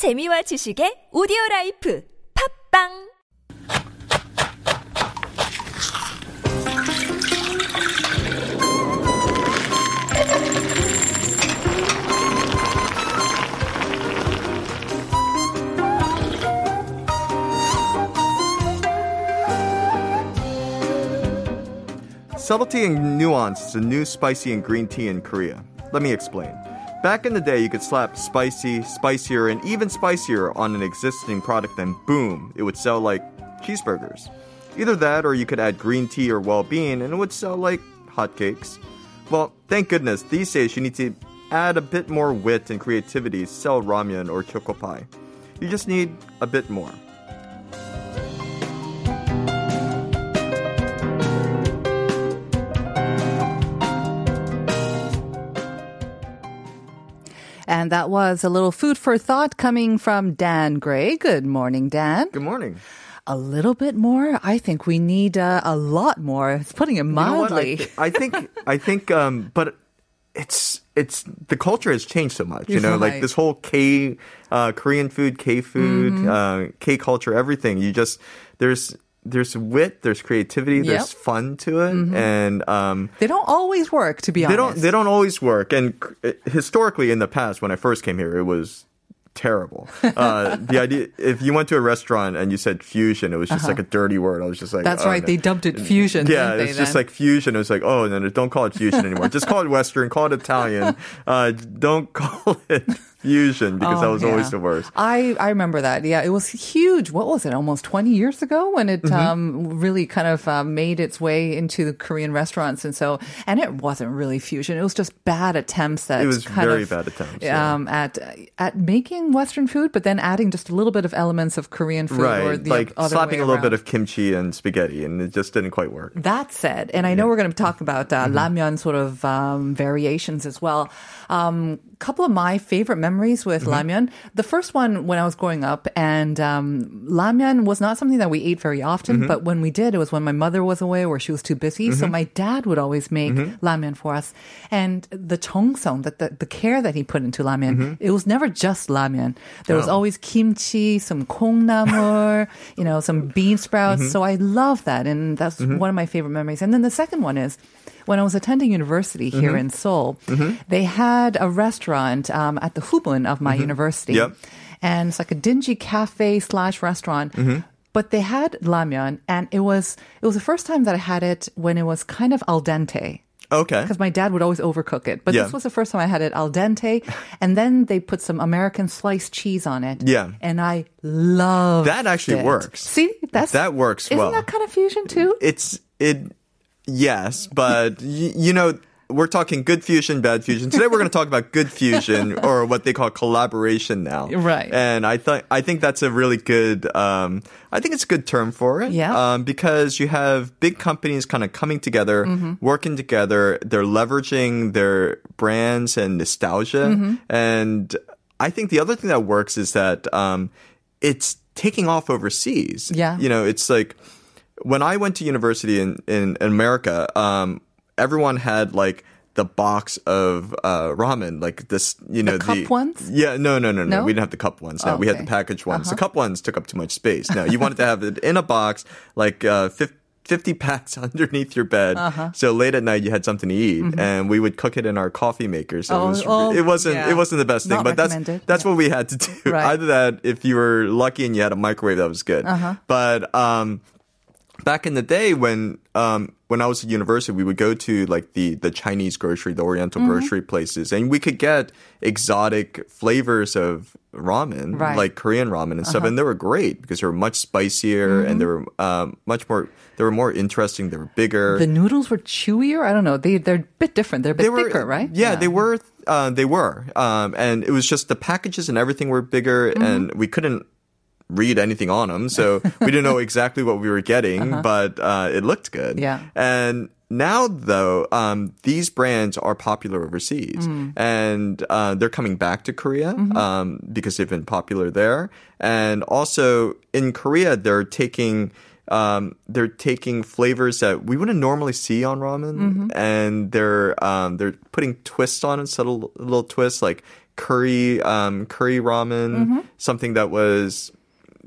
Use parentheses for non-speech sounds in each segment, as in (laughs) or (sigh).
재미와 지식의 오디오 라이프 팝빵 Subtlety and nuance is a new spicy and green tea in Korea. Let me explain. Back in the day, you could slap spicy, spicier, and even spicier on an existing product, and boom, it would sell like cheeseburgers. Either that, or you could add green tea or well bean, and it would sell like hotcakes. Well, thank goodness, these days you need to add a bit more wit and creativity to sell ramen or choco pie. You just need a bit more. And that was a little food for thought coming from Dan Gray. Good morning, Dan. Good morning. A little bit more? I think we need uh, a lot more. It's putting it You know? I, mildly. I think I think um but it's it's the culture has changed so much you know like this whole k uh korean food k food Mm-hmm. uh k culture everything you just there's there's wit there's creativity there's Yep. Mm-hmm. fun to it and um they don't always work, to be honest. they don't they don't always work and c- historically in the past when i first came here it was terrible uh (laughs) the idea if you went to a restaurant and you said fusion it was just like a dirty word i was just like Uh-huh. That's oh, right. no. They dubbed it fusion. Yeah, it's just like fusion. It was like, oh, no, don't call it fusion (laughs) anymore. just call it Western, call it Italian. (laughs) Uh, don't call it fusion because Oh, that was always the worst. I, I remember that. Yeah, it was huge. What was it? Almost 20 years ago when Mm-hmm. it um, really kind of um, made its way into the Korean restaurants. And so, and it wasn't really fusion. It was just bad attempts at It was very of, bad attempts, yeah. Um, at, at making Western food, but then adding just a little bit of elements of Korean food or Right, the like other slapping a little bit of kimchi and spaghetti, and it just didn't quite work. That said, and I know we're going to talk about uh, Mm-hmm. ramyeon sort of um, variations as well. Um, couple of my favorite memories with Mm-hmm. The first one when I was growing up, and um, was not something that we ate very often, Mm-hmm. but when we did, it was when my mother was away or she was too busy. So my dad would always make Mm-hmm. ramyeon for us, and the cheongsong, that the, the care that he put into ramyeon, Mm-hmm. it was never just ramyeon. There was Oh. always kimchi, some kongnamul, (laughs) you know, some bean sprouts. Mm-hmm. So I love that, and that's one of my favorite memories. And then the second one is when I was attending university here Mm-hmm. in Seoul. They had a restaurant um, at the Hubun of my university, Mm-hmm. Yep. and it's like a dingy cafe slash restaurant. Mm-hmm. But they had ramyeon, and it was it was the first time that I had it when it was kind of al dente Okay. because my dad would always overcook it. But Yeah. this was the first time I had it al dente, and then they put some American sliced cheese on it. Yeah. and I love That actually works. See, that's That works Isn't well. that kind of fusion too? It's it, yes, but y- you know. We're talking good fusion, bad fusion. Today we're going to talk about good fusion (laughs) or what they call collaboration now. Right. And I think I think that's a really good um I think it's a good term for it. Yeah. Um because you have big companies kind of coming together, Mm-hmm. working together, they're leveraging their brands and nostalgia. Mm-hmm. And I think the other thing that works is that um it's taking off overseas. Yeah. You know, it's like when I went to university in, in America, um, everyone had like the box of uh, ramen, like this, you know, the cup ones? Yeah, no, no, no, no, No? We didn't have the cup ones. No, Oh, we had the okay. Uh-huh. ones. The cup ones took up too much space. No, you wanted to have it in a box, like uh, fif- 50 packs (laughs) underneath your bed. Uh-huh. So late at night you had something to eat, and we would cook it in our coffee maker. So Mm-hmm. Oh, it, was, oh, it wasn't yeah. it wasn't the best thing, Not but that's that's Yeah. what we had to do. Right. Either that, if you were lucky and you had a microwave, that was good. Uh-huh. But um, back in the day when um, when I was at university, we would go to like the the Chinese grocery, the Oriental Mm-hmm. grocery places, and we could get exotic flavors of ramen, Right. Uh-huh. like Korean ramen and stuff, and they were great because they were much spicier and they were um, much more. They were more interesting. They were bigger. The noodles were chewier. I don't know. They they're a bit different. They're a bit they were thicker, right? Yeah, they were. Uh, they were, um, and it was just the packages and everything were bigger, Mm-hmm. and we couldn't read anything on them, so we didn't know (laughs) exactly what we were getting, but uh, it looked good. Uh-huh. Yeah. and. Now, though, um, these brands are popular overseas, Mm. and uh, they're coming back to Korea Mm-hmm. um, because they've been popular there. And also in Korea, they're taking um, they're taking flavors that we wouldn't normally see on ramen, Mm-hmm. and they're um, they're putting twists on it, subtle little twists like curry um, curry ramen, Mm-hmm. something that was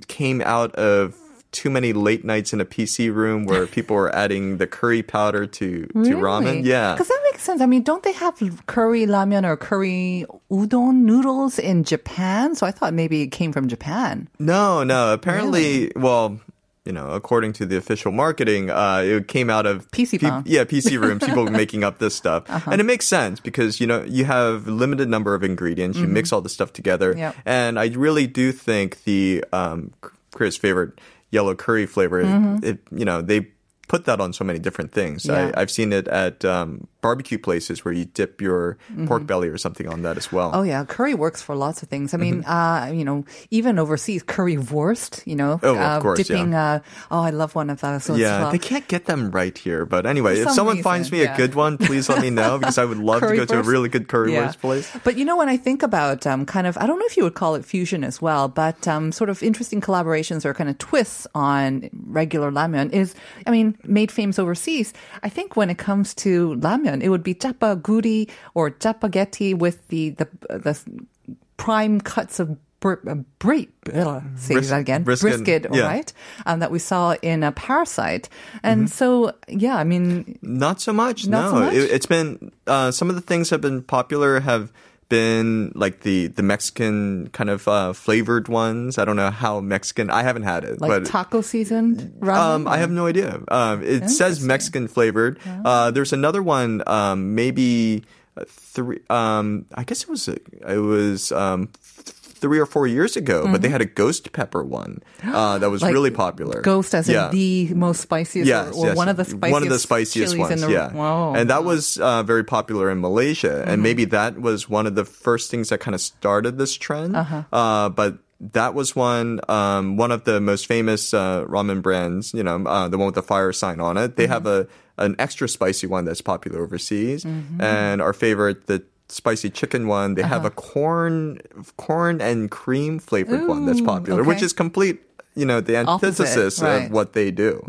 came out of too many late nights in a PC room where (laughs) people were adding the curry powder to to ramen. Yeah. Because that makes sense. I mean, don't they have curry ramen or curry udon noodles in Japan? So I thought maybe it came from Japan. No, no. Apparently, well, you know, according to the official marketing, uh, it came out of PC bang. yeah, PC rooms, (laughs) people making up this stuff, Uh-huh. and it makes sense because you know you have limited number of ingredients, you mix all the stuff together, Mm-hmm. Yep. and I really do think the um, Chris' favorite yellow curry flavor, it, you know, they put that on so many different things. Mm-hmm. Yeah. I, I've seen it at um, barbecue places where you dip your pork belly or something on that as well. Mm-hmm. Oh yeah, curry works for lots of things. I mean, uh, you know, even overseas, currywurst. You know, Mm-hmm. Oh, of uh, course, dipping. yeah. Uh, oh, I love one of those. Yeah, uh, they can't get them right here. But anyway, if some someone reason, finds me yeah. a good one, please let me know because I would love to go to a really good currywurst place. But you know, when I think about um, kind of, I don't know if you would call it fusion as well, but um, sort of interesting collaborations or kind of twists on regular ramen is, I mean, made famous overseas. I think when it comes to ramen, it would be chapaguri or chapagetti with the the the prime cuts of. Br- uh, uh, say Bris- that again. brisket, Brisket, yeah. right? Um, that we saw in a Parasite. And Mm-hmm. so, yeah, I mean, Not so much. Not no, so much? It, it's been uh, some of the things have been popular have been like the the Mexican kind of uh, flavored ones. I don't know how Mexican. I haven't had it, like but taco season. Um, I have no idea. Um, it says Mexican flavored. Uh, there's another one, um, maybe three. Um, I guess it was it was um, three or four years ago, but they had a ghost pepper one uh, that was Mm-hmm. (gasps) Like really popular. Ghost as Yeah. in the most spiciest Yes, or, or yes. one of the spiciest one of the spiciest ones. in the yeah, Wow. and that was uh, very popular in Malaysia, Mm-hmm. and maybe that was one of the first things that kind of started this trend. Uh-huh. Uh, but that was one um, one of the most famous uh, ramen brands. You know, uh, the one with the fire sign on it. They have Mm-hmm. a an extra spicy one that's popular overseas, and our favorite the. Spicy chicken one. They have a corn, corn and cream flavored one that's Uh-huh. Ooh, popular, which is complete. You know, the Opposite, antithesis right. of what they do.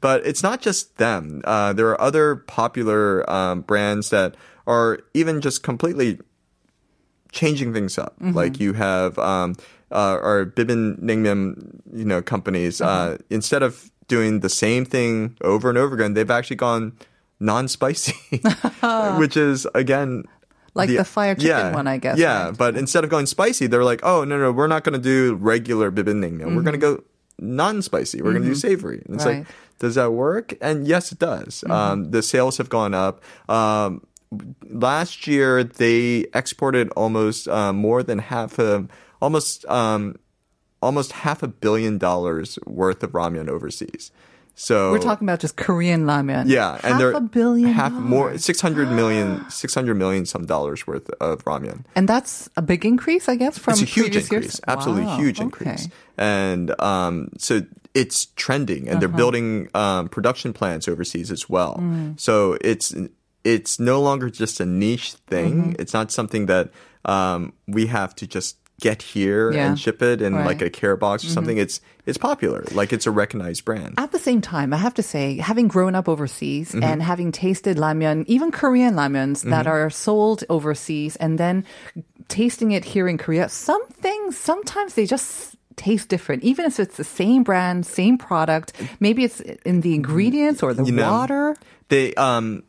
But it's not just them. Uh, there are other popular um, brands that are even just completely changing things up. Like you have um, uh, our Bibim Naengmyeon, you know, companies. Uh, instead of doing the same thing over and over again, they've actually gone non-spicy, (laughs) which is again. Like the fire chicken one, I guess, Yeah, right? but instead of going spicy, they're like, "Oh no, no, we're not going to do regular bibim naengmyeon. We're going to go non-spicy. We're going to do savory." And it's Right. like, does that work? And yes, it does. Um, the sales have gone up. Um, last year, they exported almost uh, more than half a, almost um, almost half a billion dollars worth of ramen overseas. So We're talking about just Korean ramen. yeah, half and they're a billion. half more, dollars. six hundred million, (gasps) six hundred million some dollars worth of ramen. and that's a big increase, I guess, from It's a huge increase, years. absolutely Wow, huge okay. increase, and um, so it's trending, and Uh-huh. they're building um, production plants overseas as well. Mm. So it's it's no longer just a niche thing. Mm-hmm. It's not something that um, we have to just get here Yeah. and ship it in like Right. Mm-hmm. a care box or something. It's it's popular, like it's a recognized brand. At the same time, I have to say, having grown up overseas Mm-hmm. and having tasted ramyun, even Korean ramyuns that are sold overseas, and then tasting it here in Korea, some things sometimes they just taste different, even if it's the same brand, same product. Maybe it's in the ingredients or the You know, water. They um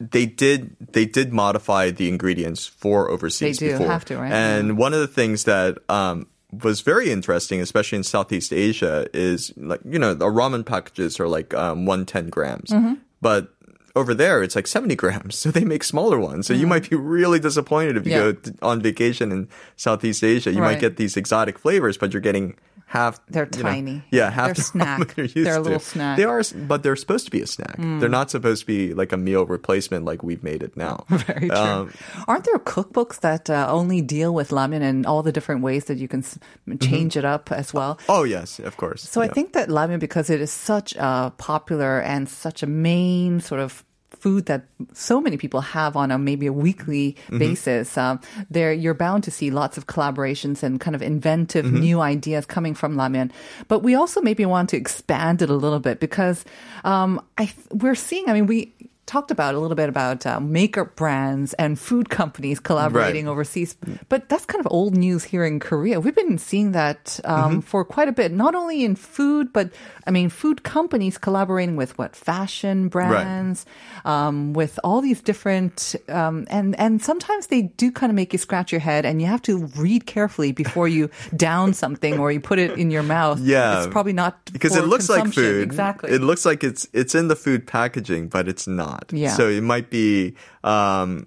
they did they did modify the ingredients for overseas They do, before. have to, right? And one of the things that um was very interesting, especially in Southeast Asia, is like you know the ramen packages are like um, one ten grams, Mm-hmm. but over there it's like seventy grams. (laughs) So they make smaller ones. So you might be really disappointed if you Mm-hmm. Yeah. go on vacation in Southeast Asia. You might get these exotic flavors, but you're getting half. They're you know, tiny. yeah, half They're the (laughs) ramen snack. (laughs) you're They're a to. little snack. They are, but they're supposed to be a snack. They're not supposed to be like a meal replacement like we've made it now. (laughs) Very true. Um, Aren't there cookbooks that uh, only deal with ramen and all the different ways that you can s- change it up as well? oh yes, of course. So I think that ramen, because it is such a popular and such a main sort of food that so many people have on a maybe a weekly Mm-hmm. basis, um, there you're bound to see lots of collaborations and kind of inventive Mm-hmm. new ideas coming from ramen. But we also maybe want to expand it a little bit because um, I th- we're seeing. I mean, we talked about a little bit about uh, makeup brands and food companies collaborating Right. overseas, but that's kind of old news here in Korea. We've been seeing that um, for quite a bit, not only in food, but I mean, food companies collaborating with what fashion brands, um, with all these different, um, and and sometimes they do kind of make you scratch your head, and you have to read carefully before you (laughs) down something or you put it in your mouth. Yeah. it's probably not because it looks like food. Exactly. It looks like it's it's in the food packaging, but it's not. Yeah. So it might be um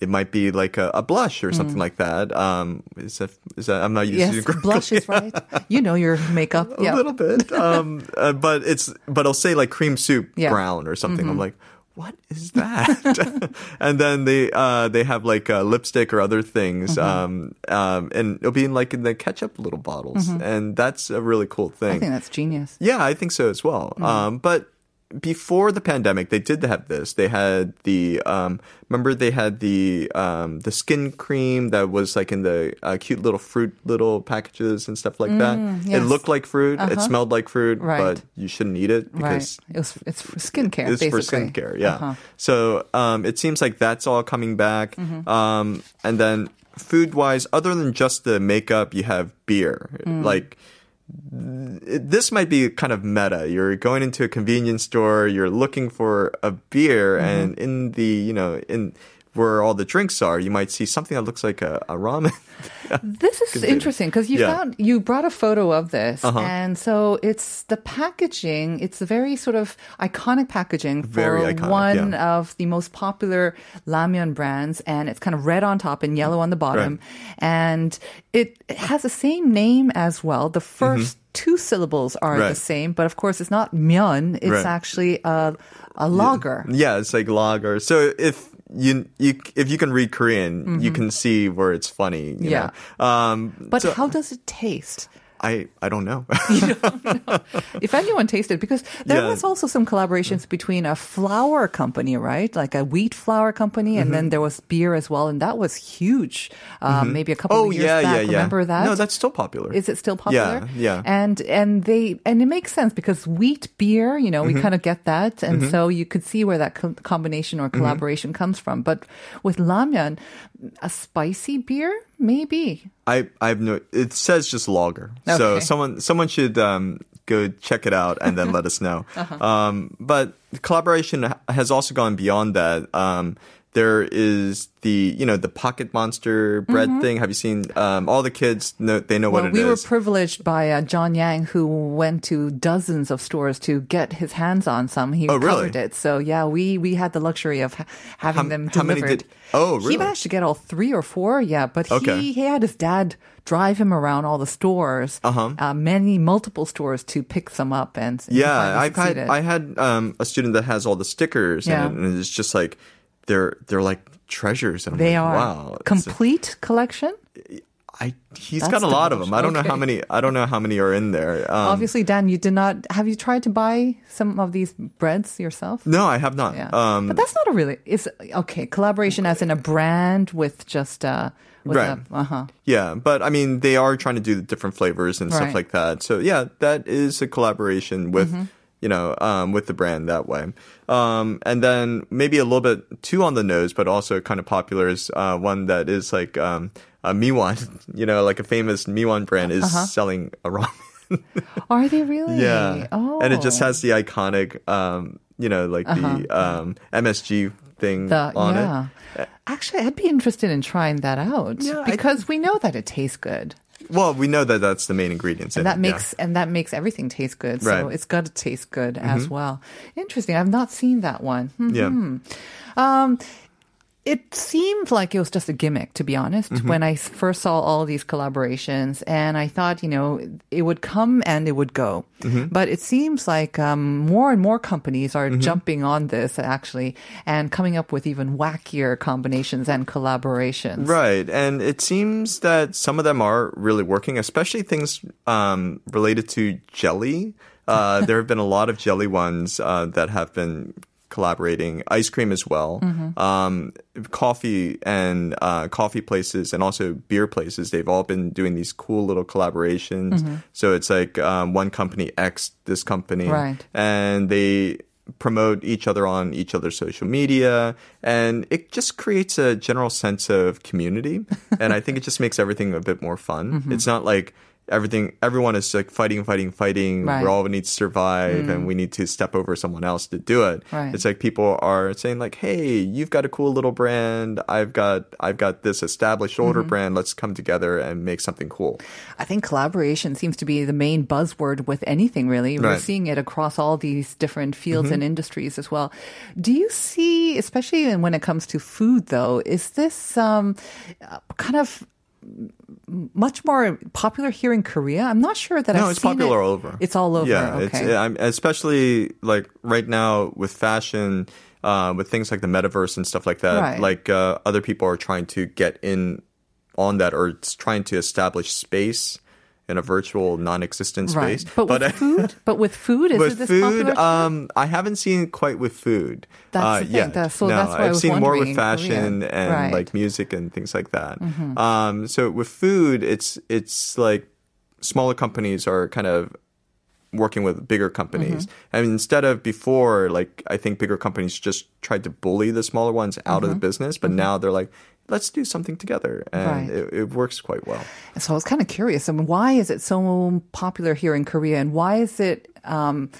it might be like a, a blush or something like that. Um is that is that I'm not using Mm. yes, blush is right. (laughs) You know your makeup. a yeah. little bit. (laughs) Um uh, but it's but I'll say like cream soup Yeah. Mm-hmm. brown or something. I'm like what is that? (laughs) and then they uh they have like uh, lipstick or other things um um and it'll be in like in the ketchup little bottles and that's a really cool thing. Mm-hmm. I think that's genius. Yeah, I think so as well. Mm-hmm. Um, but before the pandemic, they did have this. They had the um, remember they had the um, the skin cream that was like in the uh, cute little fruit little packages and stuff like that. Mm, yes. It looked like fruit. It smelled like fruit, Right. but you shouldn't eat it Right. because It was, it's for skincare, it's basically. for skincare. Yeah. Uh-huh. So um, it seems like that's all coming back. Mm-hmm. Um, and then food wise, other than just the makeup, you have beer. Mm. Like this might be kind of meta. You're going into a convenience store, you're looking for a beer, Mm-hmm. and in the you know in where all the drinks are, you might see something that looks like a, a ramen. (laughs) This is Continue. interesting because you Yeah. found you brought a photo of this, Uh-huh. and so it's the packaging. It's a very sort of iconic packaging for iconic, one yeah. of the most popular ramyeon brands, and it's kind of red on top and yellow on the bottom, and it, it has the same name as well. The 1st two syllables are the Mm-hmm. Same, but of course it's not myeon. It's Right. actually a a lager. yeah, it's like lager. So if you you if you can read Korean, you can see where it's funny. You Mm-hmm. Yeah. Know? Um, But so how does it taste? I I (laughs) don't know. if anyone tasted, because there Yeah. was also some collaborations between a flour company, right? Like a wheat flour company, and Mm-hmm. then there was beer as well, and that was huge. Um, Maybe a couple oh of years yeah, back. yeah, yeah. Remember that? No, that's still popular. Is it still popular? Yeah, yeah. And and they and it makes sense because wheat beer, you know, we Mm-hmm. kind of get that, and so you could see where that co- combination or Mm-hmm. collaboration comes from. But with ramyeon, a spicy beer, maybe. I I have no. It says just lager. So someone someone should um, go check it out and then let us know. (laughs) Uh-huh. Um, but collaboration has also gone beyond that. Um, there is the you know the pocket monster bread thing. Have you seen? Um, all the kids know they know Mm-hmm. Well, what it is. we were privileged by uh, John Yang, who went to dozens of stores to get his hands on some. He Oh, really? covered it. So yeah, we we had the luxury of ha- having How- them how many delivered. did- Oh, really? He managed to get all three or four. Yeah, but Okay. he he had his dad drive him around all the stores, Uh-huh. uh, many multiple stores to pick some up and. and Yeah, I've had. I had um, a student that has all the stickers Yeah. it, and it's just like they're they're like treasures. And I'm they like, are wow, a- complete collection. I he's That's got a lot of them. I don't know how many. I don't know how many are in there. Um, Obviously, Dan, you did not. Have you tried to buy some of these breads yourself? no, I have not. Yeah. Um, but that's not a really it's okay collaboration as in a brand with just uh with Right. uh huh Yeah, but I mean, they are trying to do the different flavors and stuff like that. So yeah, that is a collaboration with, Mm-hmm. You know, um, with the brand that way. Um, and then maybe a little bit too on the nose, but also kind of popular is uh, one that is like um, a Miwon. (laughs) You know, like a famous Miwon brand is Uh-huh. selling a ramen. are they really yeah, oh and it just has the iconic, um, you know, like the um, MSG thing Uh-huh. the on yeah it. actually I'd be interested in trying that out Yeah, I- because we know that it tastes good Well, we know that that's the main ingredients. and in that it, yeah. makes and that makes everything taste good so Right. Mm-hmm. it's got to taste good as well interesting I've not seen that one Hmm. yeah. Um, it seemed like it was just a gimmick, to be honest, Mm-hmm. when I first saw all these collaborations. And I thought, you know, it would come and it would go. Mm-hmm. But it seems like um, more and more companies are Mm-hmm. jumping on this, actually, and coming up with even wackier combinations and collaborations. Right. And it seems that some of them are really working, especially things um, related to jelly. Uh, (laughs) there have been a lot of jelly ones uh, that have been collaborating, ice cream as well, um, coffee and uh, coffee places, and also beer places. They've all been doing these cool little collaborations. So it's like um, one company X this company, Right. and they promote each other on each other's social media, and it just creates a general sense of community. (laughs) and I think it just makes everything a bit more fun. Mm-hmm. It's not like everything everyone is like fighting fighting fighting Right. Mm. we all need to survive and we need to step over someone else to do it Right. it's like people are saying like hey you've got a cool little brand i've got i've got this established older Mm-hmm. brand let's come together and make something cool I think collaboration seems to be the main buzzword with anything, really. We're Right. Mm-hmm. seeing it across all these different fields and industries as well. Do you see, especially when it comes to food, though, is this um, kind of much more popular here in Korea? I'm not sure that no I've it's popular it. all over It's all over. yeah okay. it's especially like right now with fashion uh, with things like the metaverse and stuff like that Right. like uh, other people are trying to get in on that or it's trying to establish space in a virtual non-existent space. right. space But with food, (laughs) but with food, is with it this food, um, I haven't seen it quite with food. That's uh, the thing. That's- so no, that's I I've seen more with fashion Korea. and Right. Mm-hmm. like music and things like that. Um, so with food, it's it's like smaller companies are kind of working with bigger companies. Mm-hmm. And instead of before, like I think bigger companies just tried to bully the smaller ones out of the business, but now they're like, let's do something together, and. Right. it, it works quite well. So I was kind of curious. I mean, why is it so popular here in Korea, and why is it um,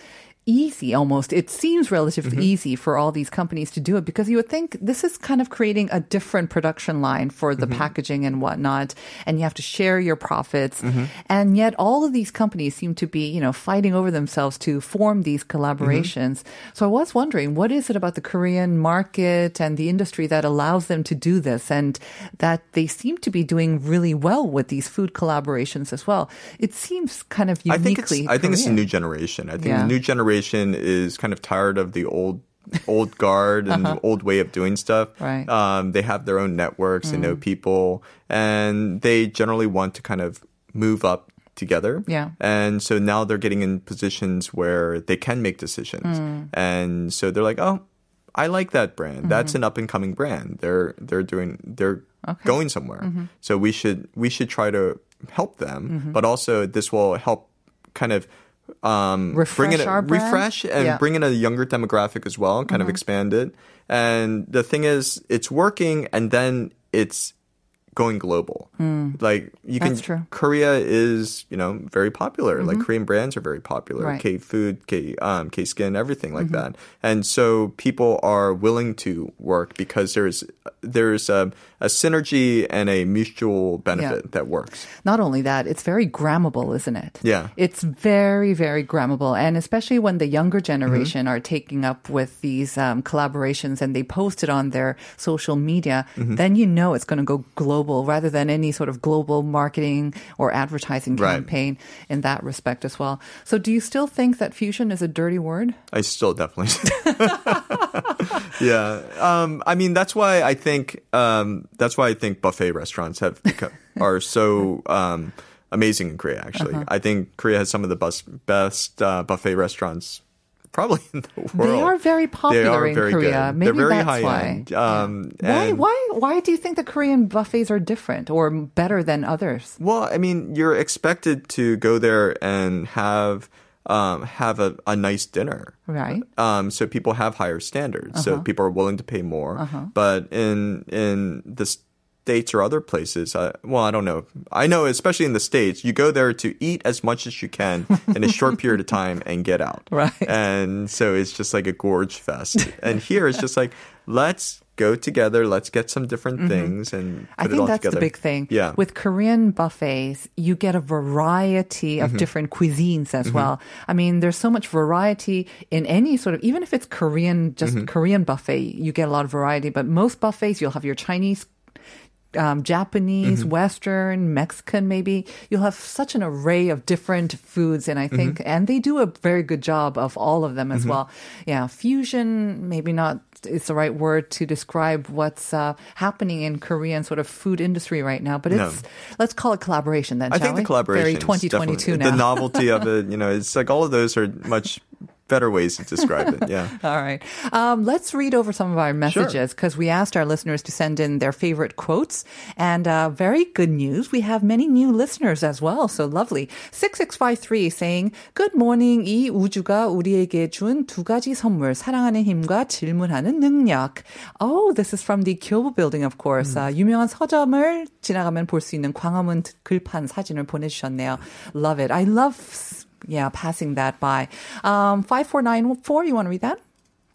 easy almost? It seems relatively Mm-hmm. easy for all these companies to do it because you would think this is kind of creating a different production line for the Mm-hmm. packaging and whatnot, and you have to share your profits. Mm-hmm. And yet, all of these companies seem to be, you know, fighting over themselves to form these Mm-hmm. collaborations. So I was wondering, what is it about the Korean market and the industry that allows them to do this, and that they seem to be doing really well with these food collaborations as well? It seems kind of I think it's uniquely. I think it's a new generation. I think Yeah. the new generation is kind of tired of the old old (laughs) guard and the old way of doing stuff. Uh-huh. Right. Mm. Um, they have their own networks, they know people, and they generally want to kind of move up together. Yeah. And so now they're getting in positions where they can make decisions. Mm. And so they're like, "Oh, I like that brand. That's Mm-hmm. an up and coming brand. They're they're doing they're going somewhere. Mm-hmm. So we should we should try to help them, but also this will help kind of um, bring in Refresh a, refresh and Yeah. bring in a younger demographic as well, kind of Mm-hmm. expand it. And the thing is, it's working, and then it's going global. Like you can, Mm. True. Mm-hmm. Korea is you know very popular. Like Korean brands are very popular. Right. Mm-hmm. K food, K um, K skin, everything like that. And so people are willing to work because there's there's a, a synergy and a mutual benefit that works. Not only that, it's very grammable, isn't it? Yeah. It's very, very grammable. And especially when the younger Mm-hmm. generation are taking up with these um, collaborations and they post it on their social media, Mm-hmm. then you know it's going to go global rather than any sort of global marketing or advertising Right. campaign in that respect as well. So do you still think that fusion is a dirty word? I still definitely. (laughs) (laughs) (laughs) yeah. Um, I mean, that's why I think um, that's why I think buffet restaurants have become, (laughs) are so um, amazing in Korea. Actually, Uh-huh. I think Korea has some of the best best uh, buffet restaurants. Probably in the world. They are very popular are in very Korea. Good. Maybe They're very that's high why. end. Um, Why, why, why do you think the Korean buffets are different or better than others? Well, I mean, you're expected to go there and have um, have a, a nice dinner. Right. Um, so people have higher standards. So Uh-huh. people are willing to pay more. But in in the states or other places, uh, well, I don't know. I know, especially in the states, you go there to eat as much as you can in a short period of time and get out. (laughs) Right. And so it's just like a gorge fest. and here it's just like let's go together. Let's get some different things and Mm-hmm. I think that's together. the big thing. Yeah. With Korean buffets, you get a variety Mm-hmm. of different cuisines as well. I mean, there's so much variety in any sort of, even if it's Korean, just Mm-hmm. Korean buffet, you get a lot of variety. But most buffets, you'll have your Chinese um, Japanese, Mm-hmm. Western, Mexican, maybe. You'll have such an array of different foods. And I Mm-hmm. think, and they do a very good job of all of them as well. Yeah. Fusion, maybe not, it's the right word to describe what's uh, happening in Korean sort of food industry right now. But No. it's, let's call it collaboration then, I shall think we? the collaboration, Very 2022 now. the novelty of it, you know, it's like all of those are much (laughs) better ways to describe it. Yeah. (laughs) All right. Um, let's read over some of our messages because we asked our listeners to send in their favorite quotes. And uh, very good news. We have many new listeners as well. So lovely. 6653 saying, Good morning. 이 우주가 우리에게 준 두 가지 선물. 사랑하는 힘과 질문하는 능력. Oh, this is from the Kyobo building, of course. 아, 유명한 서점을 지나가면 볼 수 있는 광화문 글판 사진을 보내주셨네요. Love it. I love yeah, passing that by. Um, 5494, you want to read that?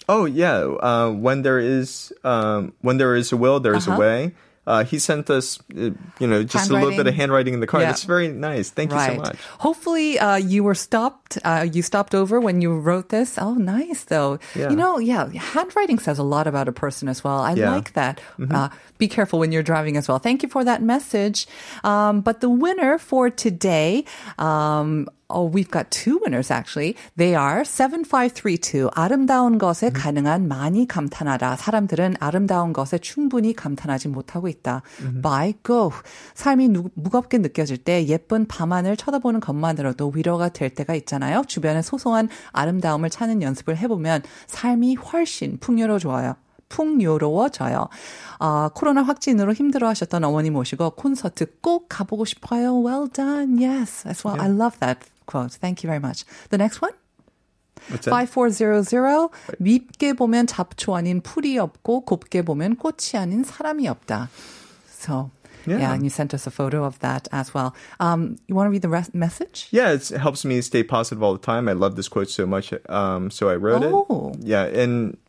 Oh yeah. Uh, when there is um, when there is a will, there is Uh-huh. a way. Uh, he sent us, uh, you know, just a little bit of handwriting in the card. Yeah. It's very nice. Thank you so much. Hopefully, uh, you were stopped. Uh, you stopped over when you wrote this. Oh, nice though. Yeah. You know, yeah, handwriting says a lot about a person as well. I Yeah. Mm-hmm. like that. Uh, be careful when you're driving as well. Thank you for that message. Um, but the winner for today, um, Oh, we've got two winners actually. They are 7532. 아름다운 것에 가능한 많이 감탄하다. 사람들은 아름다운 것에 충분히 감탄하지 못하고 있다. By go. 삶이 누, 무겁게 느껴질 때 예쁜 밤하늘 쳐다보는 것만으로도 위로가 될 때가 있잖아요. 주변의 소소한 아름다움을 찾는 연습을 해보면 삶이 훨씬 풍요로워져요. 풍요로워져요. 아, 코로나 확진으로 힘들어하셨던 어머니 모시고 콘서트 꼭 가보고 싶어요. Well done. Yes, as well. I love that quote. Thank you very much. The next one? What's that? 5400 밉게 보면 잡초 아닌 풀이 없고 곱게 보면 꽃이 아닌 사람이 없다. So, yeah, Yeah. and you sent us a photo of that as well. Um, you want to read the rest message? Yeah, it's, it helps me stay positive all the time. I love this quote so much. Um, so I wrote Oh. it. Yeah, and uh,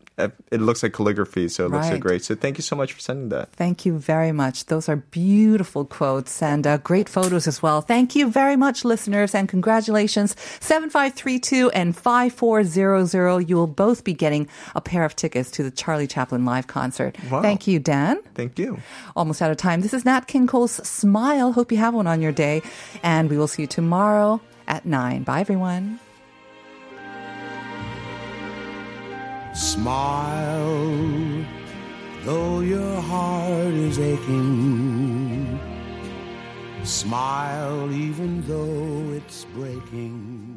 it looks like calligraphy, so it looks so great. So thank you so much for sending that. Thank you very much. Those are beautiful quotes and uh, great photos as well. Thank you very much, listeners, and congratulations. 7532 and 5400. You will both be getting a pair of tickets to the Charlie Chaplin live concert. Wow. Thank you, Dan. Thank you. Almost out of time. This is Nat King Cole's Smile. Hope you have one on your day. And we will see you tomorrow at 9. Bye, everyone. Smile, though your heart is aching. Smile, even though it's breaking.